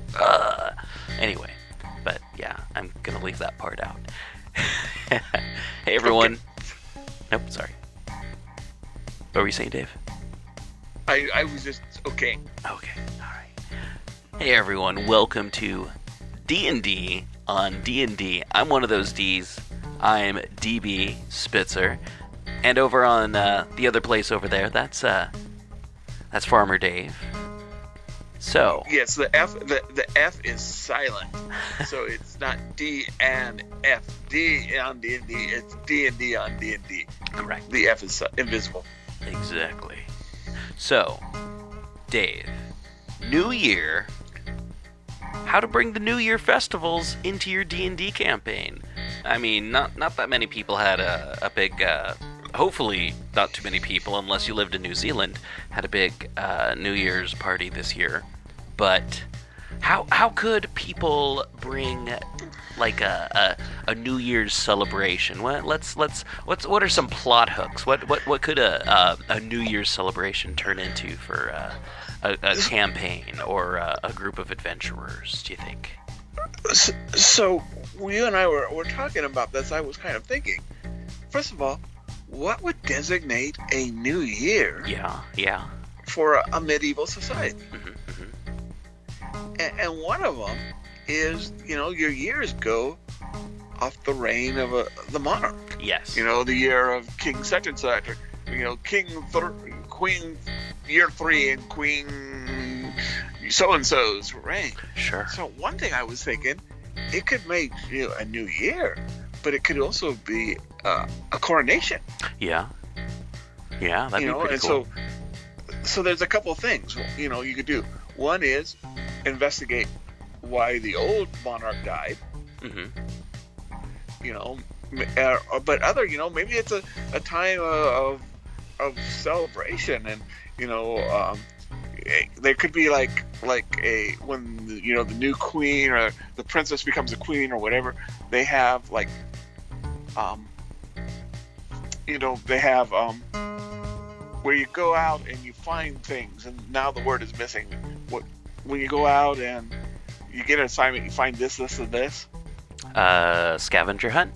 Anyway, but yeah, I'm gonna leave that part out. hey everyone. Nope, sorry. What were you saying, Dave? I, I was just okay. Okay, all right. Hey everyone, welcome to D&D on D&D. I'm one of those Ds. I'm DB Spitzer, and over on uh, the other place over there, that's uh, that's Farmer Dave. So, Yes, the F the, the F is silent, so it's not D and F. D on D and D. It's D and D on D and D. correct. The F is si- invisible. Exactly. So, Dave, New Year. How to bring the New Year festivals into your D&D campaign. I mean, not not that many people had a, a big uh, hopefully not too many people unless you lived in New Zealand had a big uh, New Year's party this year. But how how could people bring like a, a, a New Year's celebration? What let's let's what's what are some plot hooks? What what what could a a, a New Year's celebration turn into for uh, a, a campaign or a, a group of adventurers? Do you think? So, so you and I were, were talking about this. I was kind of thinking. First of all, what would designate a new year Yeah, yeah. for a, a medieval society? hmm And, and one of them is, you know, your years go off the reign of a, the monarch. Yes. You know, the year of King such and such, or, you know, King th- Queen year three and Queen so and so's reign. Sure. So one thing I was thinking, it could make you know, a new year, but it could also be uh, a coronation. Yeah. Yeah, that'd you be know, pretty and cool. so so there's a couple of things you know you could do. One is investigate why the old monarch died. hmm You know, uh, but other you know maybe it's a, a time of of celebration and you know um, eh, there could be like like a when you know the new queen or the princess becomes a queen or whatever they have like um you know they have um where you go out and you find things, and now the word is missing. What when you go out and you get an assignment, you find this, this, and this. Uh, scavenger hunt.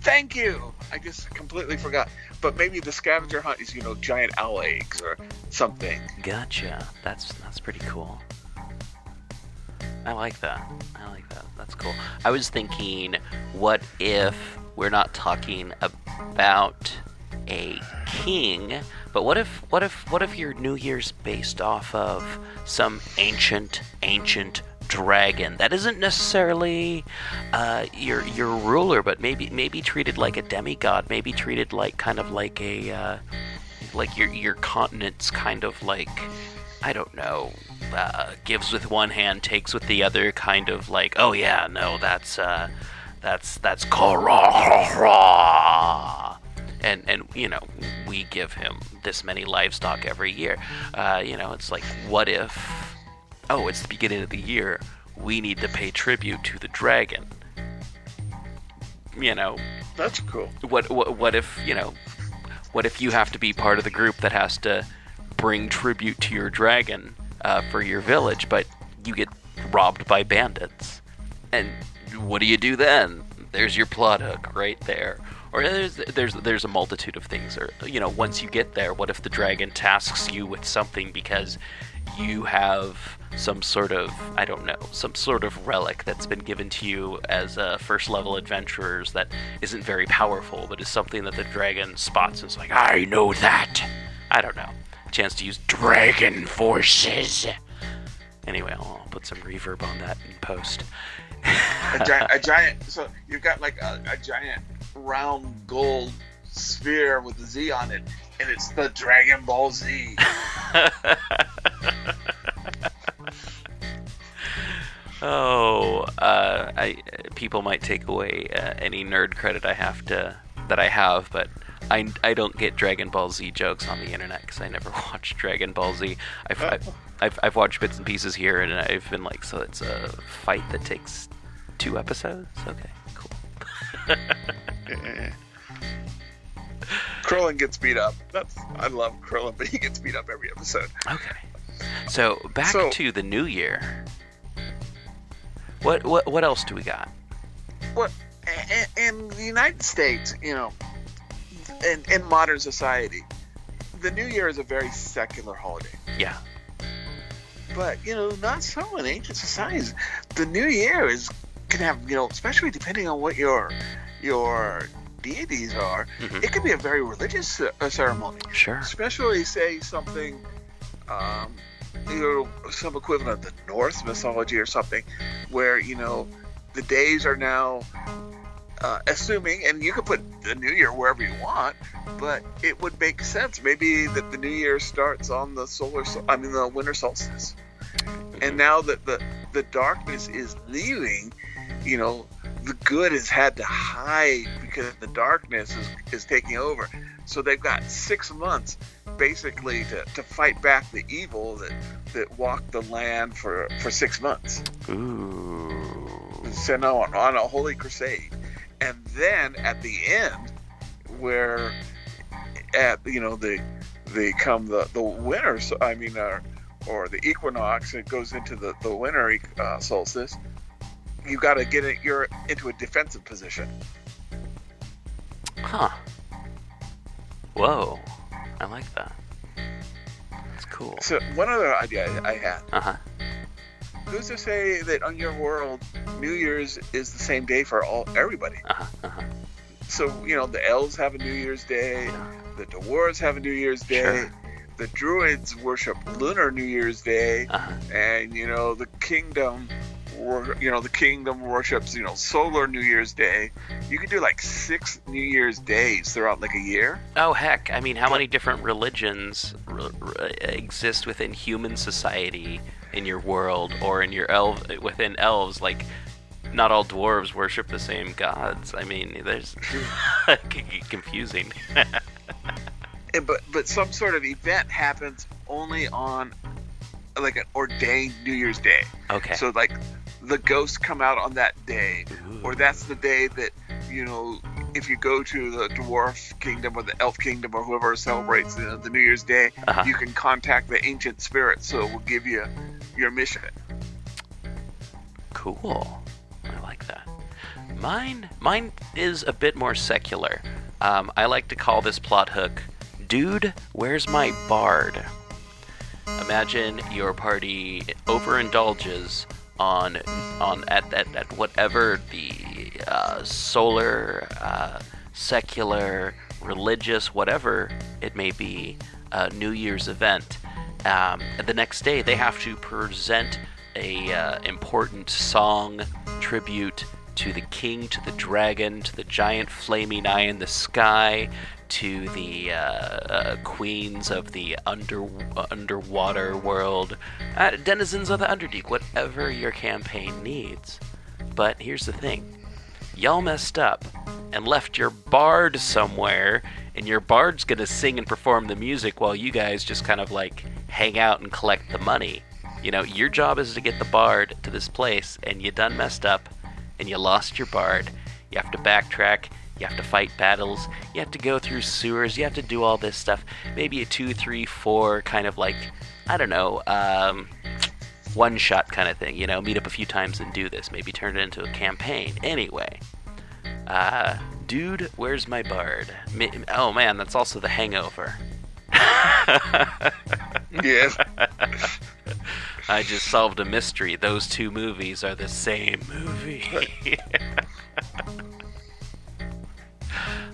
Thank you. I just completely forgot. But maybe the scavenger hunt is, you know, giant owl eggs or something. Gotcha. That's that's pretty cool. I like that. I like that. That's cool. I was thinking, what if we're not talking about a king, but what if what if what if your New Year's based off of some ancient ancient dragon that isn't necessarily uh, your your ruler, but maybe maybe treated like a demigod, maybe treated like kind of like a uh, like your your continent's kind of like I don't know, uh, gives with one hand, takes with the other, kind of like, oh yeah, no, that's uh, that's that's Korra. And and you know, we give him this many livestock every year. Uh, you know, it's like, what if? Oh, it's the beginning of the year. We need to pay tribute to the dragon. You know, That's cool. what what what if you know? What if you have to be part of the group that has to bring tribute to your dragon uh, for your village, but you get robbed by bandits? And what do you do then? There's your plot hook right there. Or there's there's there's a multitude of things. Or you know, once you get there, what if the dragon tasks you with something because you have some sort of I don't know some sort of relic that's been given to you as uh, first level adventurers that isn't very powerful, but is something that the dragon spots and is like, I know that. I don't know. Chance to use dragon forces. Anyway, I'll put some reverb on that in post. A giant, a giant. So you've got like a, a giant round gold sphere with a Z on it, and it's the Dragon Ball Z. I people might take away uh, any nerd credit I have to that I have, but I, I don't get Dragon Ball Z jokes on the internet because I never watched Dragon Ball Z. I've, I've, I've I've watched bits and pieces here, and I've been like, so it's a fight that takes two episodes. Okay, cool. Krillin gets beat up. That's I love Krillin, but he gets beat up every episode. Okay, so back So- to the new year. What what what else do we got? What in, the United States, you know, in, in modern society, the New Year is a very secular holiday. Yeah. But you know, not so in ancient societies. The New Year is can have you know, especially depending on what your your deities are. Mhm. It could be a very religious uh, ceremony. Sure. especially say something um, you know some equivalent of the norse mythology or something where you know the days are now uh, assuming and you can put the new year wherever you want but it would make sense. Maybe that the new year starts on the solar sol- i mean the winter solstice. And now that the the darkness is leaving you know the good has had to hide because the darkness is, is taking over so they've got six months basically to, to fight back the evil that that walked the land for for six months Ooh. sent on on a holy crusade and then at the end where at you know the they come the the winter so i mean uh, or the equinox it goes into the the winter uh, solstice you got to get it you're into a defensive position Huh. Whoa. I like that. That's cool. so one other idea i, had Uh huh. who's to say that on your world new year's is the same day for all everybody Uh huh. Uh huh. so you know the elves have a new year's day the dwarves have a new year's day Sure. the druids worship lunar new year's day Uh huh. and you know the kingdom you know the kingdom worships you know solar new year's day you could do like six new year's days throughout like a year Oh heck! I mean, how many different religions r- r- exist within human society in your world, or in your elf within elves? Like, not all dwarves worship the same gods. I mean, there's can confusing. And- but but some sort of event happens only on like an ordained new year's day okay. so like the ghosts come out on that day or that's the day that you know if you go to the dwarf kingdom or the elf kingdom or whoever celebrates the, the New Year's Day, Uh-huh. you can contact the ancient spirit, so it will give you your mission. Cool. I like that. Mine, mine is a bit more secular. Um, I like to call this plot hook, "Dude, where's my bard?" Imagine your party overindulges on on at at, at whatever the uh, solar, uh, secular, religious, whatever it may be, uh, New Year's event. Um, the next day, they have to present a uh, important song tribute to the king, to the dragon, to the giant flaming eye in the sky, to the uh, uh, queens of the under underwater world, uh, denizens of the Underdeep, whatever your campaign needs. But here's the thing y'all messed up and left your bard somewhere, and your bard's gonna sing and perform the music while you guys just kind of like hang out and collect the money. You know, your job is to get the bard to this place, and you done messed up, and you lost your bard. You have to backtrack. You have to fight battles. You have to go through sewers. You have to do all this stuff. Maybe a two, three, four kind of like, I don't know, um, one shot kind of thing. You know, meet up a few times and do this. Maybe turn it into a campaign. Anyway, uh, dude, where's my bard? Oh man, that's also the Hangover. Yes. I just solved a mystery. Those two movies are the same movie.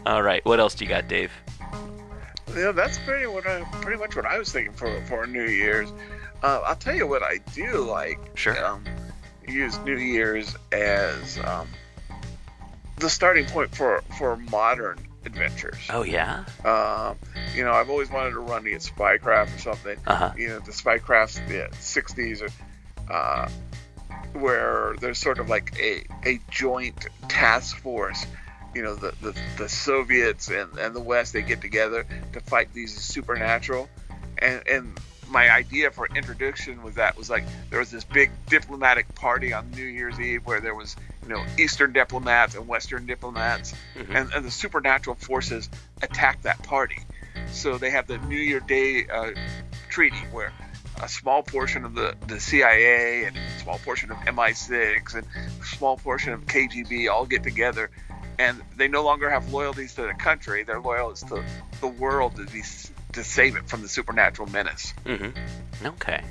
All right, what else do you got, Dave? Yeah, that's pretty what I, pretty much what I was thinking for for New Year's. Uh, I'll tell you what I do like. Sure. Um, use New Year's as um, the starting point for for modern adventures. Oh yeah. Um, you know, I've always wanted to run the Spycraft or something. Uh huh. You know, the Spycrafts, the '60s, or uh, where there's sort of like a a joint task force. You know, the, the, the Soviets and, and the West, they get together to fight these supernatural. And, and my idea for introduction was that was like there was this big diplomatic party on New Year's Eve where there was, you know, Eastern diplomats and Western diplomats Mhm. and, and the supernatural forces attack that party. So they have the New Year Day uh, treaty where a small portion of the, the CIA and a small portion of MI6 and a small portion of KGB all get together and they no longer have loyalties to the country. They're loyal to the world to, be, to save it from the supernatural menace. Mm-hmm. Okay.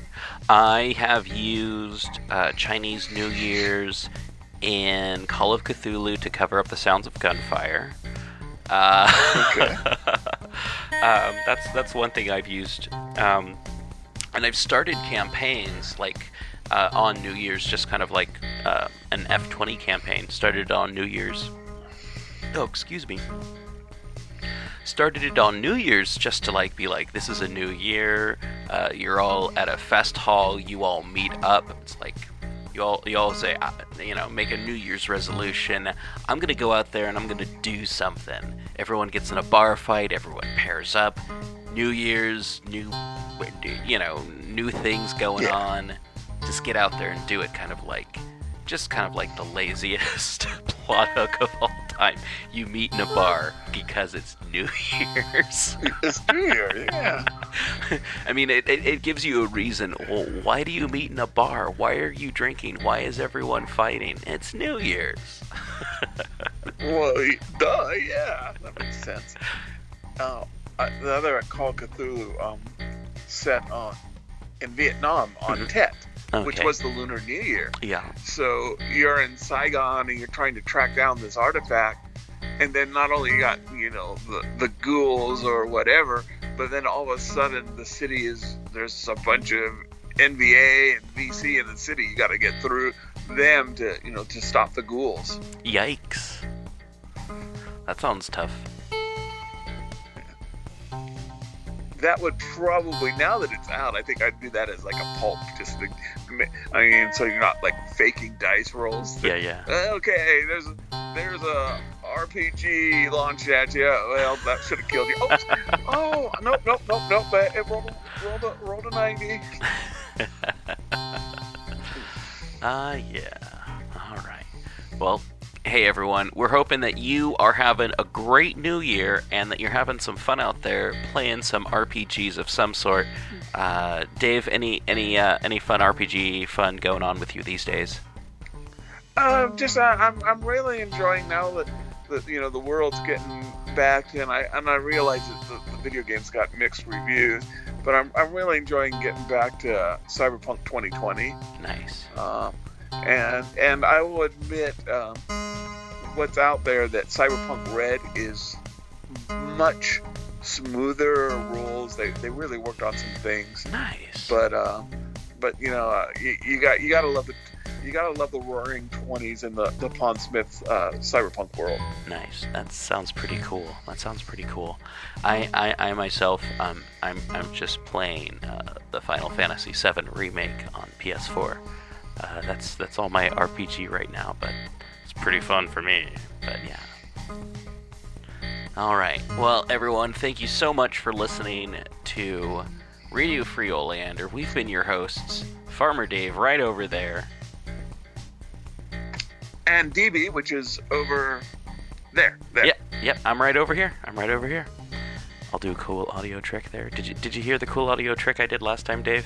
I have used uh, Chinese New Year's in Call of Cthulhu to cover up the sounds of gunfire. Uh, Okay. um, that's that's one thing I've used, um, and I've started campaigns like uh, on New Year's, just kind of like uh, an F20 campaign. Started on New Year's. Oh, excuse me started it on New Year's just to like be like, this is a new year. Uh, you're all at a fest hall. You all meet up. It's like you all you all say, uh, you know, make a New Year's resolution. I'm gonna go out there and I'm gonna do something. Everyone gets in a bar fight. Everyone pairs up. New Year's, new, you know, new things going Yeah. on. Just get out there and do it. Kind of like, just kind of like the laziest plot hook of all time. You meet in a bar because it's New Year's. It's New Year, yeah. I mean, it, it, it gives you a reason. Well, why do you meet in a bar? Why are you drinking? Why is everyone fighting? It's New Year's. Well, duh, yeah, that makes sense. Uh, uh, the other Call Cthulhu um, set on in Vietnam on Mhm. Tet, which was the Lunar New Year. yeah. So you're in Saigon and you're trying to track down this artifact, and then not only you got you know the the ghouls or whatever, but then all of a sudden the city is there's a bunch of NVA and VC in the city. You got to get through them to you know to stop the ghouls. Yikes. That sounds tough. That would probably now that it's out, I think I'd do that as like a pulp, just to, I mean, so you're not like faking dice rolls. Yeah, yeah. Okay, there's there's a RPG launched at you. Well, that should have killed you. Oh, oh, nope, nope, nope, nope. uh, It rolled, rolled, a, rolled a 90. Ah, yeah. All right. Well, hey everyone, we're hoping that you are having a great new year and that you're having some fun out there playing some RPGs of some sort. Uh, Dave, any any uh, any fun RPG fun going on with you these days? Uh, just uh, I'm I'm really enjoying now that, that you know the world's getting back and I and I realize that the, the video games got mixed reviews, but I'm I'm really enjoying getting back to uh, Cyberpunk 2020. Nice. And and I will admit um, what's out there that Cyberpunk Red is much smoother rules. They, they really worked on some things. Nice. But um, but you know uh, you, you got you gotta love the you gotta love the Roaring Twenties in the the Pondsmith uh, Cyberpunk world. Nice. That sounds pretty cool. That sounds pretty cool. I I, I myself um I'm I'm just playing uh, the Final Fantasy VII remake on PS4. Uh, that's that's all my RPG right now, but it's pretty fun for me. But yeah. All right. Well, everyone, thank you so much for listening to Radio Free Oleander. We've been your hosts, Farmer Dave, right over there, And DB, which is over there. There. Yep, yep. I'm right over here. I'm right over here. I'll do a cool audio trick there. Did you Did you hear the cool audio trick I did last time, Dave?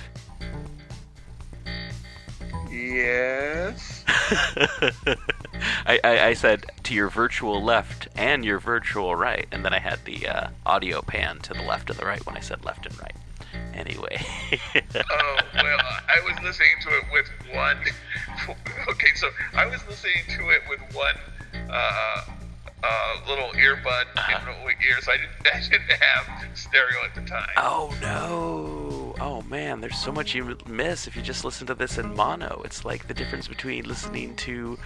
Yes. I, I, I said to your virtual left and your virtual right, and then I had the uh, audio pan to the left and the right when I said left and right. Anyway. oh well, I was listening to it with one. Okay, so I was listening to it with one uh, uh, little earbud Uh-huh. in the ear, so I didn't, I didn't have stereo at the time. oh no! Oh man, there's so much you miss if you just listen to this in mono. It's like the difference between listening to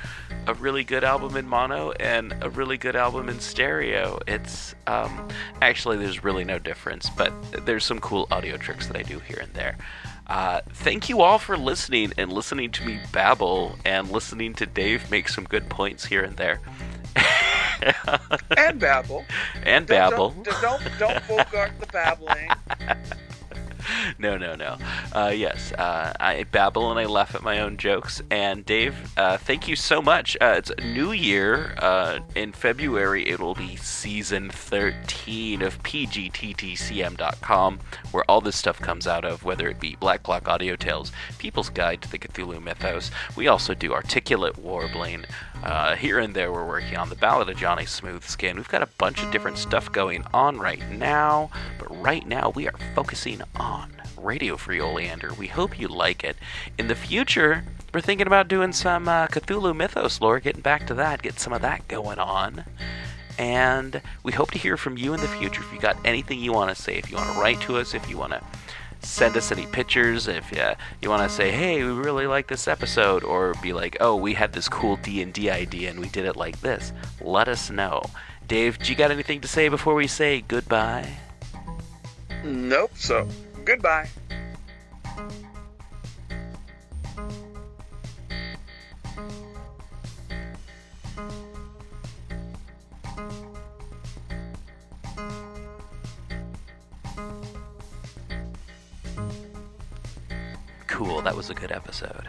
a really good album in mono and a really good album in stereo. It's um, actually there's really no difference, but there's some cool audio tricks that I do here and there. Uh, thank you all for listening and listening to me babble and listening to Dave make some good points here and there. And babble. and Don't- babble. Don't don't, don't bogart the babbling. no, no, no. Uh, yes, uh, I babble and I laugh at my own jokes. And Dave, uh, thank you so much. Uh, it's a new year. Uh, in February, it will be season 13 of PGTTCM.com, where all this stuff comes out of, whether it be Black Clock Audio Tales, People's Guide to the Cthulhu Mythos. We also do Articulate Warbling. Uh, here and there, we're working on the Ballad of Johnny Smoothskin. We've got a bunch of different stuff going on right now, but right now we are focusing on Radio Free Oleander. We hope you like it. In the future, we're thinking about doing some uh, Cthulhu Mythos lore, getting back to that, get some of that going on. And we hope to hear from you in the future. If you got anything you want to say, if you want to write to us, if you want to send us any pictures if uh, you want to say hey we really like this episode or be like oh we had this cool d&d idea and we did it like this let us know dave do you got anything to say before we say goodbye Nope. So goodbye. cool. That was a good episode.